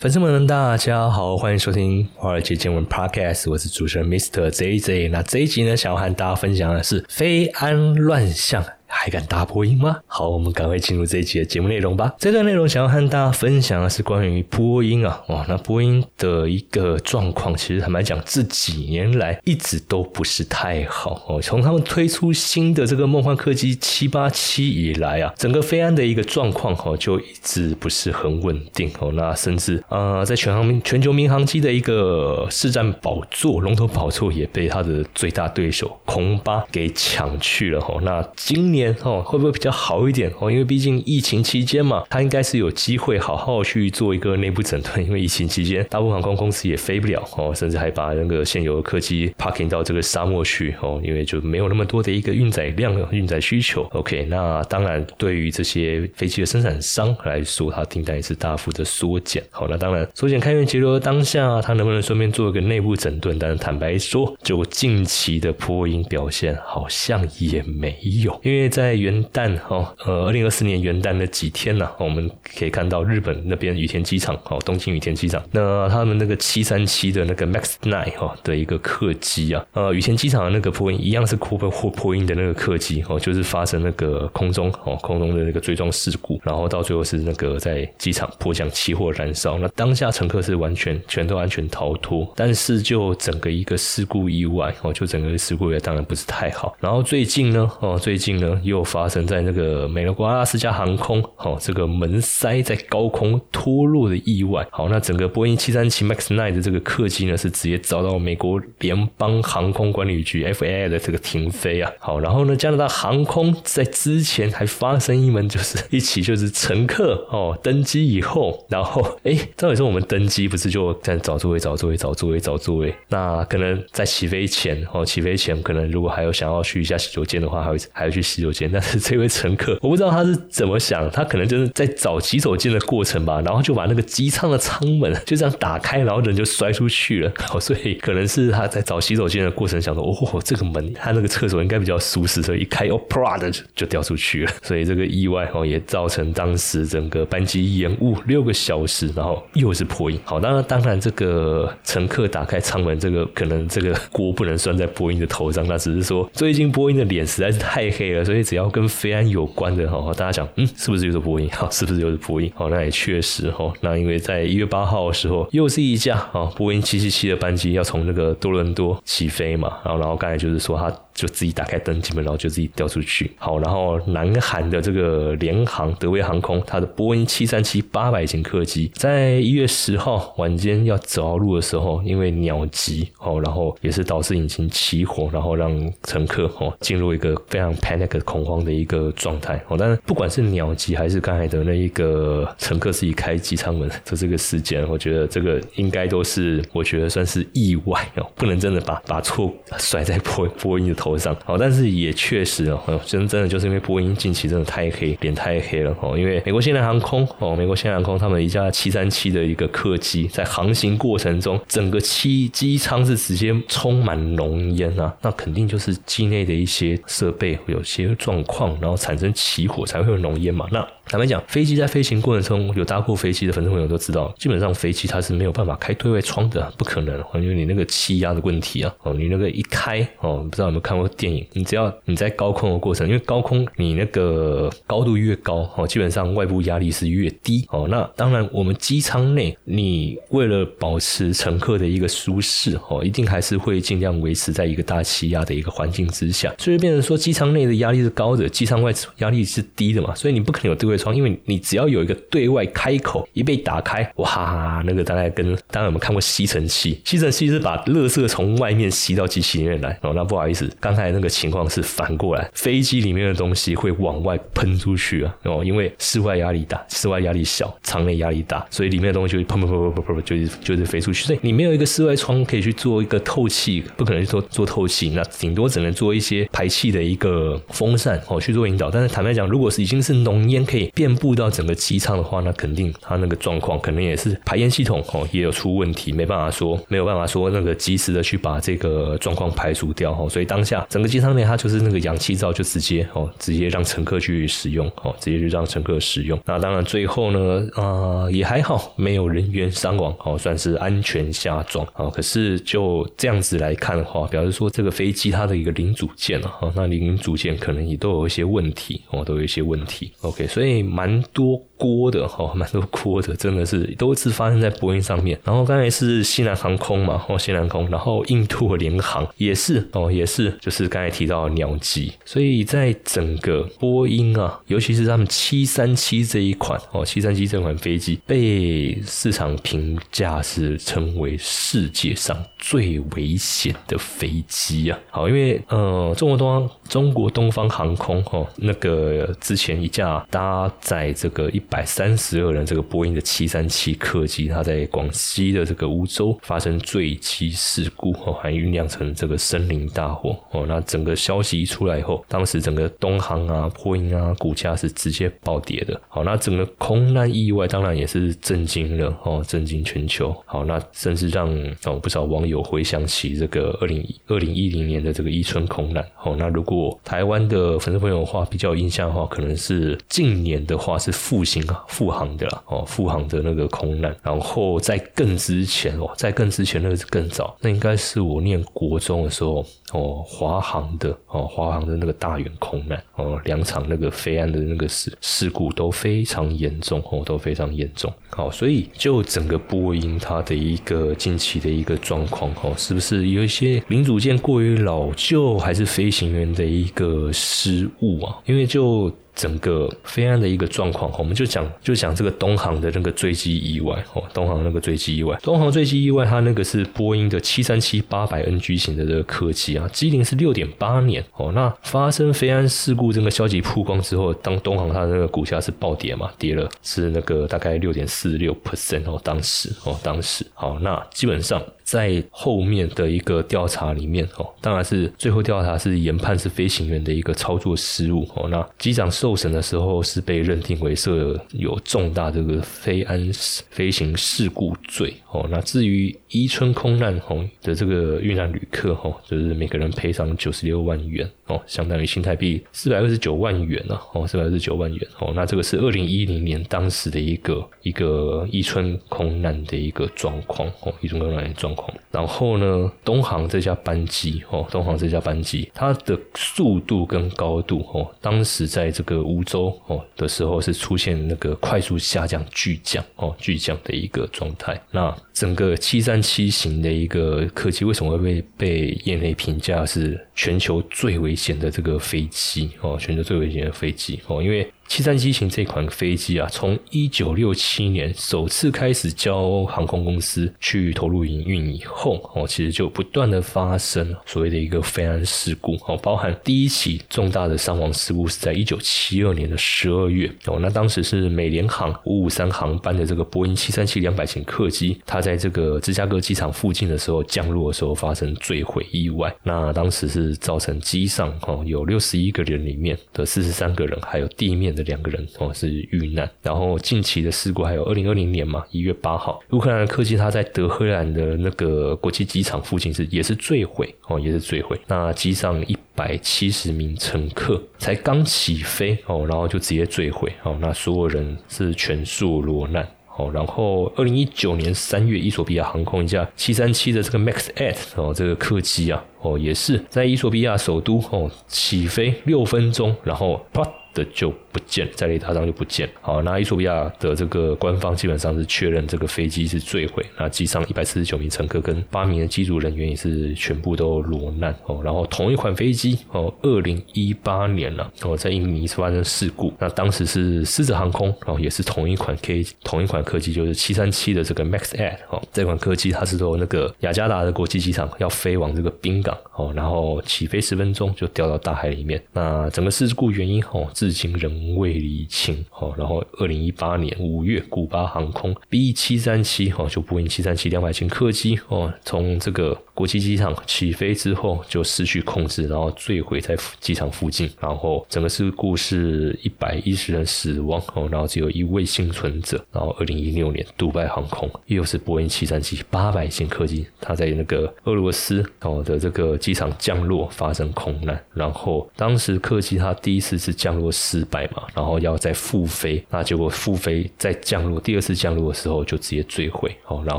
粉丝们，大家好，欢迎收听华尔街见闻 Podcast，我是主持人 Mr. JJ。那这一集呢，想要和大家分享的是非安乱象。还敢大波音吗？好，我们赶快进入这一集的节目内容吧。这段内容想要和大家分享的是关于波音啊，哦，那波音的一个状况，其实坦白讲，这几年来一直都不是太好哦。从他们推出新的这个梦幻客机七八七以来啊，整个飞安的一个状况哈，就一直不是很稳定哦。那甚至呃，在全航全球民航机的一个市占宝座、龙头宝座，也被他的最大对手空巴给抢去了哦。那今年。年哦，会不会比较好一点哦？因为毕竟疫情期间嘛，它应该是有机会好好去做一个内部整顿。因为疫情期间，大部分航空公司也飞不了哦，甚至还把那个现有的客机 parking 到这个沙漠去哦，因为就没有那么多的一个运载量、运载需求。OK，那当然对于这些飞机的生产商来说，它订单也是大幅的缩减。好，那当然缩减开源节流的当下，它能不能顺便做一个内部整顿？但是坦白说，就近期的波音表现好像也没有，因为。在元旦哈，呃，二零二四年元旦的几天呢，我们可以看到日本那边羽田机场，哦，东京羽田机场，那他们那个七三七的那个 Max Nine 哈的一个客机啊，呃，羽田机场的那个破音一样是 cover 或破音的那个客机哦，就是发生那个空中哦空中的那个追撞事故，然后到最后是那个在机场迫降起火燃烧，那当下乘客是完全全都安全逃脱，但是就整个一个事故意外哦，就整个事故也当然不是太好，然后最近呢，哦，最近呢。又发生在那个美国阿拉斯加航空，好，这个门塞在高空脱落的意外。好，那整个波音七三七 MAX nine 的这个客机呢，是直接遭到美国联邦航空管理局 FAA 的这个停飞啊。好，然后呢，加拿大航空在之前还发生一门，就是一起就是乘客哦登机以后，然后哎，照理说我们登机不是就在找座位、找座位、找座位、找座位？那可能在起飞前哦，起飞前可能如果还有想要去一下洗手间的话，还会还要去洗手。但是这位乘客，我不知道他是怎么想，他可能就是在找洗手间的过程吧，然后就把那个机舱的舱门就这样打开，然后人就摔出去了。哦，所以可能是他在找洗手间的过程，想说哦，这个门，他那个厕所应该比较舒适，所以一开哦，啪的就就掉出去了。所以这个意外哦，也造成当时整个班机延误六个小时，然后又是破音。好，当然，当然这个乘客打开舱门，这个可能这个锅不能算在波音的头上，那只是说最近波音的脸实在是太黑了，所以。只要跟飞安有关的哈，大家讲，嗯，是不是就是波音？好，是不是就是波音？好，那也确实哈。那因为在一月八号的时候，又是一架啊波音七七七的班机要从那个多伦多起飞嘛，然后然后刚才就是说它。就自己打开登机门，然后就自己掉出去。好，然后南韩的这个联航德威航空，它的波音七三七八百型客机，在一月十号晚间要着陆的时候，因为鸟击哦，然后也是导致引擎起火，然后让乘客哦进入一个非常 panic 恐慌的一个状态。哦，但是不管是鸟击还是刚才的那一个乘客自己开机舱门的这个事件，我觉得这个应该都是我觉得算是意外哦，不能真的把把错甩在波波音的头。头上好，但是也确实哦，真真的就是因为波音近期真的太黑，脸太黑了哦。因为美国现代航空哦，美国现代航空他们一架七三七的一个客机，在航行过程中，整个机机舱是直接充满浓烟啊，那肯定就是机内的一些设备有些状况，然后产生起火才会有浓烟嘛。那坦白讲，飞机在飞行过程中有搭过飞机的粉丝朋友都知道，基本上飞机它是没有办法开对外窗的，不可能，因为你那个气压的问题啊，哦，你那个一开哦，不知道有没有看过电影，你只要你在高空的过程，因为高空你那个高度越高哦，基本上外部压力是越低哦。那当然，我们机舱内你为了保持乘客的一个舒适哦，一定还是会尽量维持在一个大气压的一个环境之下，所以变成说机舱内的压力是高的，机舱外压力是低的嘛，所以你不可能有对外。窗，因为你只要有一个对外开口一被打开，哇，那个大概跟当然我们看过吸尘器，吸尘器是把垃圾从外面吸到机器里面来哦。那不好意思，刚才那个情况是反过来，飞机里面的东西会往外喷出去啊哦，因为室外压力大，室外压力小，舱内压力大，所以里面的东西就砰砰砰砰砰砰，就是就是飞出去。所以你没有一个室外窗可以去做一个透气，不可能去做做透气，那顶多只能做一些排气的一个风扇哦去做引导。但是坦白讲，如果是已经是浓烟可以遍布到整个机舱的话，那肯定它那个状况可能也是排烟系统哦也有出问题，没办法说没有办法说那个及时的去把这个状况排除掉哦，所以当下整个机舱内它就是那个氧气罩就直接哦直接让乘客去使用哦，直接就让乘客使用。那当然最后呢啊也还好，没有人员伤亡哦，算是安全下装哦。可是就这样子来看的话，表示说这个飞机它的一个零组件啊，那零组件可能也都有一些问题哦，都有一些问题。OK，所以蛮多。锅的哈，蛮多锅的，真的是都是发生在波音上面。然后刚才是西南航空嘛，哦，西南空，然后印度联航也是哦，也是，就是刚才提到鸟机。所以在整个波音啊，尤其是他们七三七这一款哦，七三七这款飞机被市场评价是称为世界上最危险的飞机啊。好，因为呃，中国东方中国东方航空哦，那个之前一架搭载这个一。百三十二人，这个波音的七三七客机，它在广西的这个梧州发生坠机事故，哦，还酝酿成这个森林大火，哦，那整个消息一出来以后，当时整个东航啊、波音啊股价是直接暴跌的，好，那整个空难意外当然也是震惊了，哦，震惊全球，好，那甚至让哦不少网友回想起这个二零二零一零年的这个伊春空难，哦，那如果台湾的粉丝朋友的话比较有印象的话，可能是近年的话是复兴。复航的啦，哦，复航的那个空难，然后在更之前哦，在更之前那个是更早，那应该是我念国中的时候哦，华航的哦，华航的那个大远空难哦，两场那个飞安的那个事事故都非常严重哦，都非常严重。好，所以就整个波音它的一个近期的一个状况哦，是不是有一些零组件过于老旧，还是飞行员的一个失误啊？因为就整个飞安的一个状况，我们就讲就讲这个东航的那个坠机意外哦，东航那个坠机意外，东航坠机意外，它那个是波音的七三七八百 NG 型的这个客机啊，机龄是六点八年哦。那发生飞安事故这个消息曝光之后，当东航它的那个股价是暴跌嘛，跌了是那个大概六点四六 percent 哦，当时哦，当时好，那基本上。在后面的一个调查里面，哦，当然是最后调查是研判是飞行员的一个操作失误，哦，那机长受审的时候是被认定为设有重大这个飞安飞行事故罪，哦，那至于伊春空难，哦的这个遇难旅客，哦，就是每个人赔偿九十六万元，哦，相当于新台币四百二十九万元呢，哦，四百二十九万元，哦，那这个是二零一零年当时的一个一个伊春空难的一个状况，哦，伊春空难的状况。然后呢，东航这架班机哦，东航这架班机，它的速度跟高度哦，当时在这个梧州哦的时候是出现那个快速下降、巨降哦、巨降的一个状态。那整个七三七型的一个客机为什么会被被业内评价是全球最危险的这个飞机哦？全球最危险的飞机哦，因为。七三七型这款飞机啊，从一九六七年首次开始交航空公司去投入营运以后，哦，其实就不断的发生所谓的一个飞安事故，哦，包含第一起重大的伤亡事故是在一九七二年的十二月，哦，那当时是美联航五五三航班的这个波音七三七两百型客机，它在这个芝加哥机场附近的时候降落的时候发生坠毁意外，那当时是造成机上哦有六十一个人里面的四十三个人，还有地面。的两个人哦是遇难，然后近期的事故还有二零二零年嘛一月八号，乌克兰的客机它在德黑兰的那个国际机场附近是也是坠毁哦也是坠毁，那机上一百七十名乘客才刚起飞哦，然后就直接坠毁哦，那所有人是全数落难。哦，然后二零一九年三月，伊索比亚航空一架七三七的这个 Max at 哦，这个客机啊，哦也是在伊索比亚首都哦起飞六分钟，然后啪的就。不见在雷达上就不见。好，那伊索比亚的这个官方基本上是确认这个飞机是坠毁，那机上一百四十九名乘客跟八名的机组人员也是全部都落难哦。然后同一款飞机哦，二零一八年了哦，在印尼发生事故，那当时是狮子航空，然后也是同一款 K 同一款客机，就是七三七的这个 Max at 哦，这款客机它是从那个雅加达的国际机场要飞往这个滨港哦，然后起飞十分钟就掉到大海里面。那整个事故原因哦，至今仍。未厘清，哦，然后二零一八年五月，古巴航空 B 七三七，哦，就波音七三七两百型客机，哦，从这个。国际机场起飞之后就失去控制，然后坠毁在机场附近，然后整个事故是一百一十人死亡哦，然后只有一位幸存者。然后二零一六年，杜拜航空又是波音七三七八百型客机，它在那个俄罗斯哦的这个机场降落发生空难，然后当时客机它第一次是降落失败嘛，然后要再复飞，那结果复飞再降落，第二次降落的时候就直接坠毁哦，然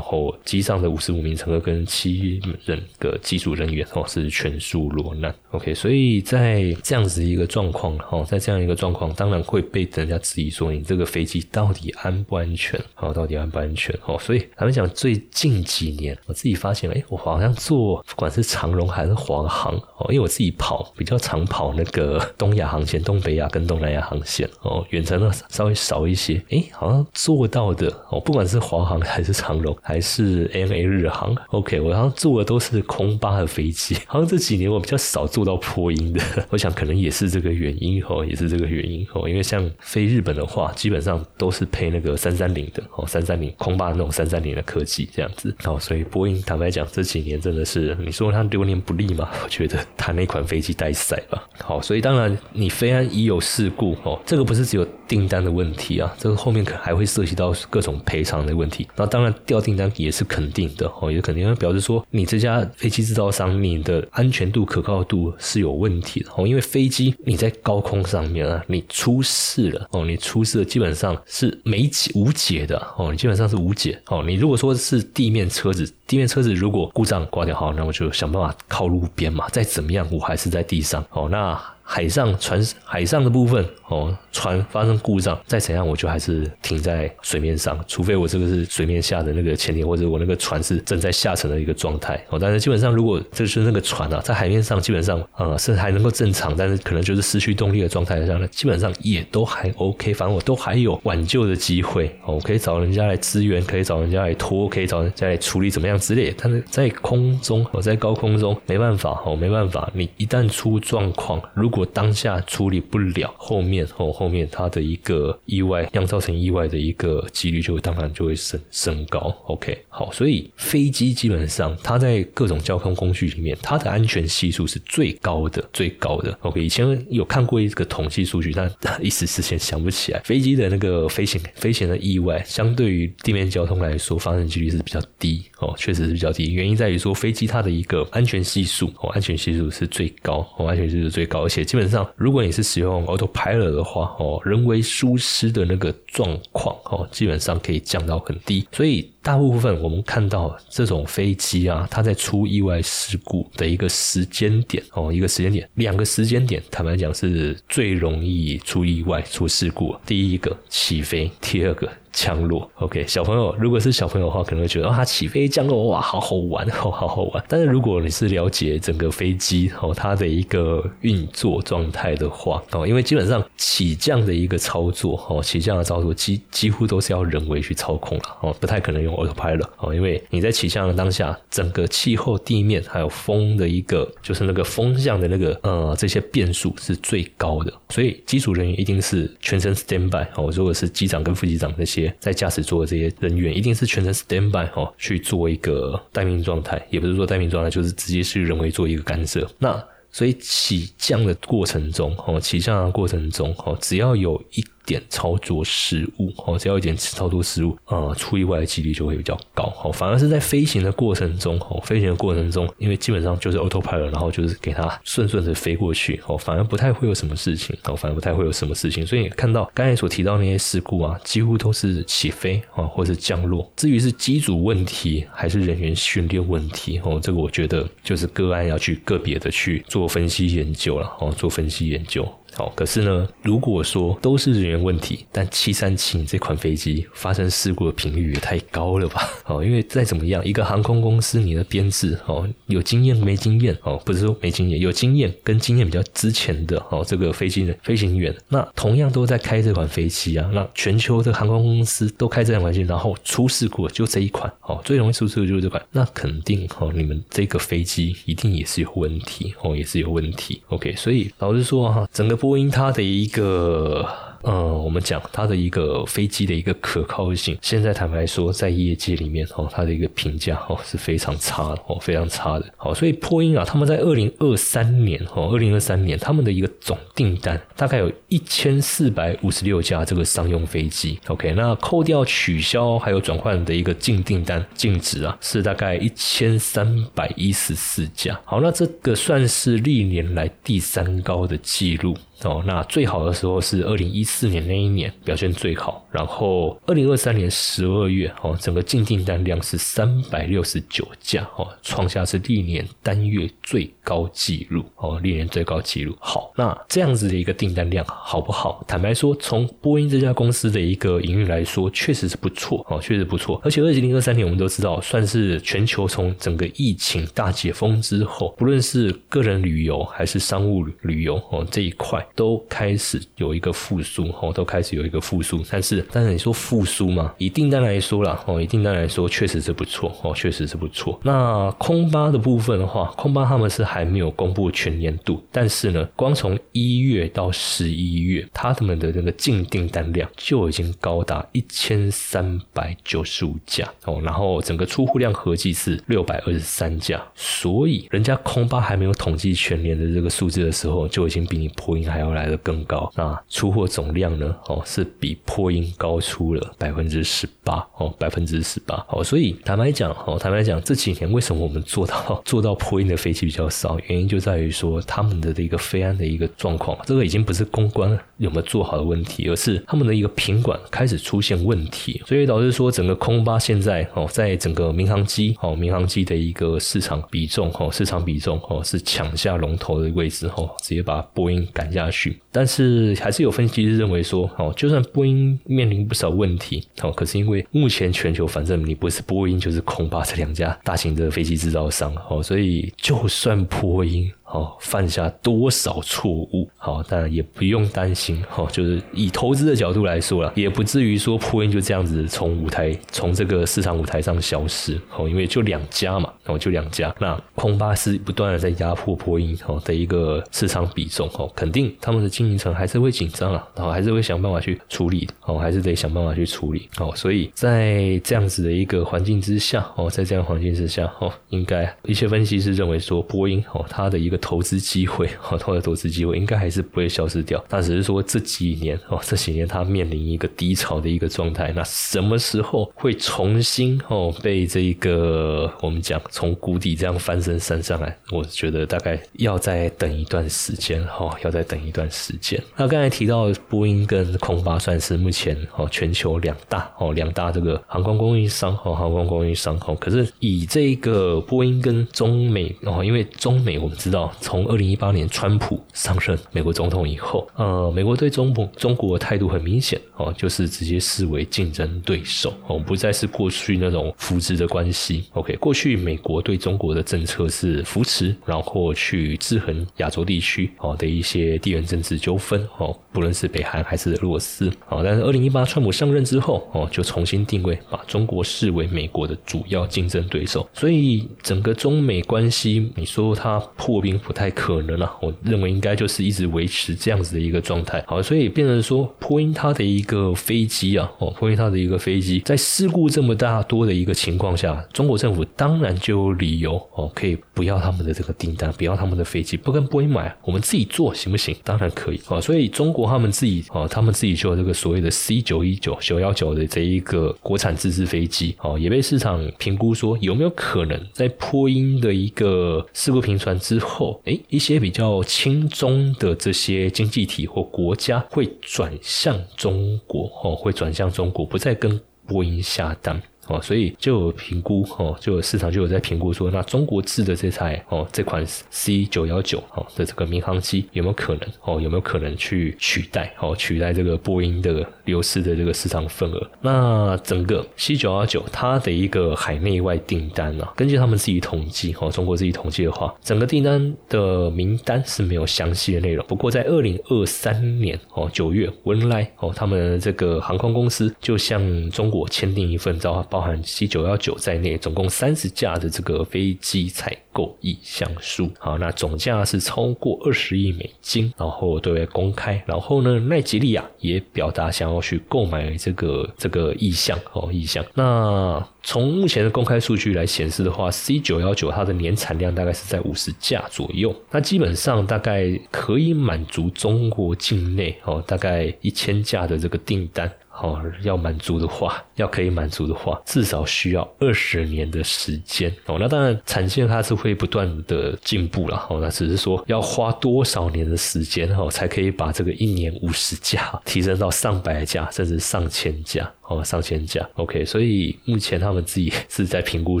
后机上的五十五名乘客跟七人的机组人员哦是全数落难。OK，所以在这样子一个状况哦，在这样一个状况，当然会被人家质疑说你这个飞机到底安不安全？哦，到底安不安全？哦，所以他们讲最近几年，我自己发现，哎，我好像坐不管是长荣还是华航哦，因为我自己跑比较常跑那个东亚航线、东北亚跟东南亚航线哦，远程的稍微少一些。哎，好像做到的哦，不管是华航还是长荣还是 ANA 日航，OK，我好像做的都是空巴的飞机，好像这几年我比较少做到波音的。我想可能也是这个原因哦，也是这个原因哦，因为像飞日本的话，基本上都是配那个三三零的哦，三三零空巴那种三三零的科技这样子哦，所以波音坦白讲这几年真的是你说它流年不利吗？我觉得它那款飞机带塞吧。好，所以当然你飞安已有事故哦，这个不是只有订单的问题啊，这个后面可还会涉及到各种赔偿的问题。那当然掉订单也是肯定的哦，也肯定，表示说你这家飞机制造商你的安全度可靠度是有问题的哦，因为飞机你在高空上面啊，你出事了哦，你出事了基本上是没解无解的哦，你基本上是无解哦。你如果说是地面车子，地面车子如果故障挂掉好，那我就想办法靠路边嘛，再怎么样我还是在地上哦，那。海上船海上的部分哦，船发生故障再怎样，我就还是停在水面上，除非我这个是水面下的那个潜艇，或者我那个船是正在下沉的一个状态哦。但是基本上，如果这是那个船啊，在海面上基本上啊是还能够正常，但是可能就是失去动力的状态下呢，基本上也都还 OK，反正我都还有挽救的机会哦，我可以找人家来支援，可以找人家来拖，可以找人家来处理怎么样之类。但是在空中，我在高空中没办法哦，没办法，你一旦出状况，如果我当下处理不了，后面哦后面它的一个意外，酿造成意外的一个几率就当然就会升升高。OK，好，所以飞机基本上它在各种交通工具里面，它的安全系数是最高的，最高的。OK，以前有看过一个统计数据，但一时之间想不起来。飞机的那个飞行飞行的意外，相对于地面交通来说，发生几率是比较低哦，确实是比较低。原因在于说飞机它的一个安全系数哦，安全系数是最高哦，安全系数最高，而且基本上。如果你是使用 autopilot 的话，哦，人为疏失的那个状况，哦，基本上可以降到很低。所以大部分我们看到这种飞机啊，它在出意外事故的一个时间点，哦，一个时间点，两个时间点，坦白讲是最容易出意外、出事故。第一个起飞，第二个。降落，OK，小朋友，如果是小朋友的话，可能会觉得哦，它起飞降落哇，好好玩，好 好好玩。但是如果你是了解整个飞机哦，它的一个运作状态的话哦，因为基本上起降的一个操作哦，起降的操作几几乎都是要人为去操控了哦，不太可能用 autopilot 哦，因为你在起降的当下，整个气候、地面还有风的一个，就是那个风向的那个呃这些变数是最高的，所以机组人员一定是全程 standby 哦，如果是机长跟副机长那些。在驾驶座的这些人员一定是全程 stand by 哦，去做一个待命状态，也不是说待命状态，就是直接是人为做一个干涉。那所以起降的过程中，哦，起降的过程中，哦，只要有一。点操作失误哦，只要一点操作失误啊，出意外的几率就会比较高哦。反而是在飞行的过程中哦，飞行的过程中，因为基本上就是 autopilot，然后就是给它顺顺的飞过去哦，反而不太会有什么事情哦，反而不太会有什么事情。所以看到刚才所提到那些事故啊，几乎都是起飞啊，或者降落。至于是机组问题还是人员训练问题哦，这个我觉得就是个案要去个别的去做分析研究了哦，做分析研究。好，可是呢，如果说都是人员问题，但七三七这款飞机发生事故的频率也太高了吧？哦，因为再怎么样，一个航空公司你的编制哦，有经验没经验哦，不是说没经验，有经验跟经验比较之前的哦，这个飞机的飞行员，那同样都在开这款飞机啊，那全球的航空公司都开这款飞机，然后出事故就这一款哦，最容易出事的就是这款，那肯定哦，你们这个飞机一定也是有问题哦，也是有问题。OK，所以老实说哈，整个。波音它的一个呃，我们讲它的一个飞机的一个可靠性，现在坦白说，在业界里面哦，它的一个评价哦是非常差的哦，非常差的。好，所以波音啊，他们在二零二三年哦，二零二三年他们的一个总订单大概有一千四百五十六架这个商用飞机。OK，那扣掉取消还有转换的一个净订单净值啊，是大概一千三百一十四架。好，那这个算是历年来第三高的记录。哦，那最好的时候是二零一四年那一年表现最好，然后二零二三年十二月哦，整个净订单量是三百六十九架哦，创下是历年单月最高纪录哦，历年最高纪录。好，那这样子的一个订单量好不好？坦白说，从波音这家公司的一个营运来说，确实是不错哦，确实不错。而且二零二三年我们都知道，算是全球从整个疫情大解封之后，不论是个人旅游还是商务旅游哦这一块。都开始有一个复苏哦，都开始有一个复苏，但是但是你说复苏嘛？以订单来说啦，哦，以订单来说确实是不错哦，确实是不错。那空巴的部分的话，空巴他们是还没有公布全年度，但是呢，光从一月到十一月，他们的那个净订单量就已经高达一千三百九十五架哦，然后整个出货量合计是六百二十三架，所以人家空巴还没有统计全年的这个数字的时候，就已经比你破音还要来的更高，那出货总量呢？哦，是比破音高出了百分之十八哦，百分之十八哦。所以坦白讲，哦，坦白讲，这几年为什么我们做到做到破音的飞机比较少？原因就在于说他们的这个飞安的一个状况，这个已经不是公关有没有做好的问题，而是他们的一个品管开始出现问题，所以导致说整个空巴现在哦，在整个民航机哦，民航机的一个市场比重哦，市场比重哦，是抢下龙头的位置哦，直接把波音赶下去。但是还是有分析师认为说，哦，就算波音面临不少问题，哦，可是因为目前全球反正你不是波音就是空巴这两家大型的飞机制造商，哦，所以就算波音。哦，犯下多少错误？好，当然也不用担心。哦，就是以投资的角度来说了，也不至于说波音就这样子从舞台、从这个市场舞台上消失。哦，因为就两家嘛，哦，就两家。那空巴是不断的在压迫波音哦的一个市场比重。哦，肯定他们的经营层还是会紧张啊，然后还是会想办法去处理。哦，还是得想办法去处理。哦，所以在这样子的一个环境之下，哦，在这样环境之下，哦，应该一些分析师认为说波音哦，它的一个。投资机会，哦，它的投资机会应该还是不会消失掉，那只是说这几年，哦，这几年它面临一个低潮的一个状态，那什么时候会重新，哦，被这个我们讲从谷底这样翻身升上来？我觉得大概要再等一段时间，哦，要再等一段时间。那刚才提到波音跟空巴算是目前，哦，全球两大，哦，两大这个航空供应商，哦，航空供应商，哦，可是以这个波音跟中美，哦，因为中美我们知道。从二零一八年川普上任美国总统以后，呃，美国对中国中国态度很明显哦，就是直接视为竞争对手哦，不再是过去那种扶持的关系。OK，过去美国对中国的政策是扶持，然后去制衡亚洲地区哦的一些地缘政治纠纷哦，不论是北韩还是俄罗斯哦。但是二零一八川普上任之后哦，就重新定位，把中国视为美国的主要竞争对手。所以整个中美关系，你说它破冰？不太可能了，我认为应该就是一直维持这样子的一个状态。好，所以变成说，波音它的一个飞机啊，哦，波音它的一个飞机，在事故这么大多的一个情况下，中国政府当然就有理由哦，可以不要他们的这个订单，不要他们的飞机，不跟波音买，我们自己做行不行？当然可以啊。所以中国他们自己啊，他们自己就有这个所谓的 C 九一九九幺九的这一个国产自制飞机，哦，也被市场评估说有没有可能在波音的一个事故频传之后。诶，一些比较轻中的这些经济体或国家会转向中国，哦，会转向中国，不再跟波音下单。哦，所以就有评估哦，就有市场就有在评估说，那中国制的这台哦，这款 C 九幺九哦的这个民航机有没有可能哦，有没有可能去取代哦，取代这个波音的流失的这个市场份额？那整个 C 九幺九它的一个海内外订单呢，根据他们自己统计哦，中国自己统计的话，整个订单的名单是没有详细的内容。不过在二零二三年哦九月，文莱哦他们这个航空公司就向中国签订一份招包。包含 C 九幺九在内，总共三十架的这个飞机采购意向书。好，那总价是超过二十亿美金，然后对外公开。然后呢，奈吉利亚也表达想要去购买这个这个意向哦，意向。那从目前的公开数据来显示的话，C 九幺九它的年产量大概是在五十架左右，那基本上大概可以满足中国境内哦大概一千架的这个订单。好，要满足的话，要可以满足的话，至少需要二十年的时间哦。那当然，产线它是会不断的进步了哦。那只是说要花多少年的时间哦，才可以把这个一年五十架提升到上百架，甚至上千架。哦，上千架，OK，所以目前他们自己是在评估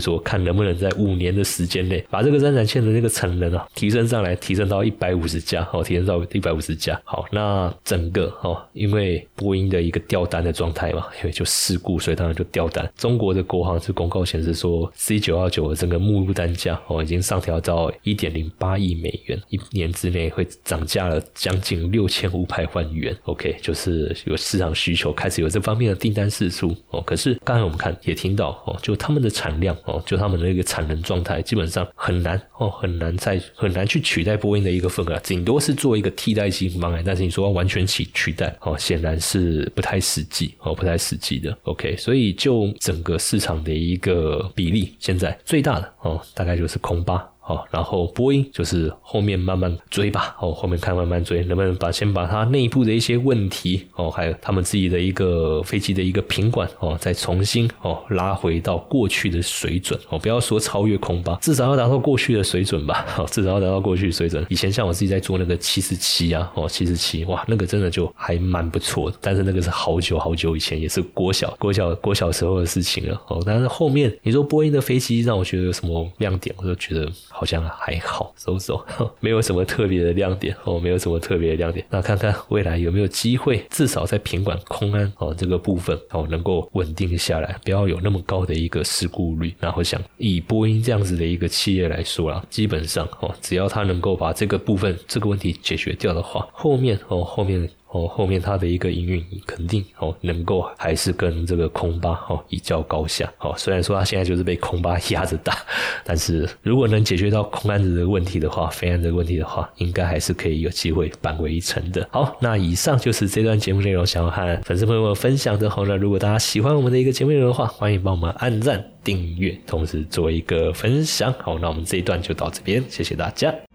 说，看能不能在五年的时间内把这个生产线的那个产能啊提升上来，提升到一百五十架，哦，提升到一百五十架。好，那整个哦，因为波音的一个掉单的状态嘛，因为就事故，所以当然就掉单。中国的国航是公告显示说，C 九二九的整个目录单价哦，已经上调到一点零八亿美元，一年之内会涨价了将近六千五百万元。OK，就是有市场需求，开始有这方面的订单。指数哦，可是刚才我们看也听到哦，就他们的产量哦，就他们的一个产能状态，基本上很难哦，很难再很难去取代波音的一个份额，顶多是做一个替代性方案。但是你说完全取取代哦，显然是不太实际哦，不太实际的。OK，所以就整个市场的一个比例，现在最大的哦，大概就是空巴。哦，然后波音就是后面慢慢追吧，哦，后面看慢慢追，能不能把先把它内部的一些问题，哦，还有他们自己的一个飞机的一个品管，哦，再重新哦拉回到过去的水准，哦，不要说超越空巴，至少要达到过去的水准吧，哦，至少要达到过去的水准。以前像我自己在做那个七十七啊，哦，七十七，哇，那个真的就还蛮不错的，但是那个是好久好久以前，也是国小国小国小时候的事情了，哦，但是后面你说波音的飞机让我觉得有什么亮点，我就觉得。好像还好，走走，没有什么特别的亮点哦，没有什么特别的亮点。那看看未来有没有机会，至少在平管空安哦这个部分哦，能够稳定下来，不要有那么高的一个事故率。然后想以波音这样子的一个企业来说啦，基本上哦，只要它能够把这个部分这个问题解决掉的话，后面哦后面。哦，后面它的一个营运肯定哦，能够还是跟这个空巴哦一较高下。哦，虽然说它现在就是被空巴压着打，但是如果能解决到空安子的问题的话，飞安的问题的话，应该还是可以有机会扳回一城的。好，那以上就是这段节目内容，想要和粉丝朋友们分享的。好，那如果大家喜欢我们的一个节目内容的话，欢迎帮我们按赞、订阅，同时做一个分享。好，那我们这一段就到这边，谢谢大家。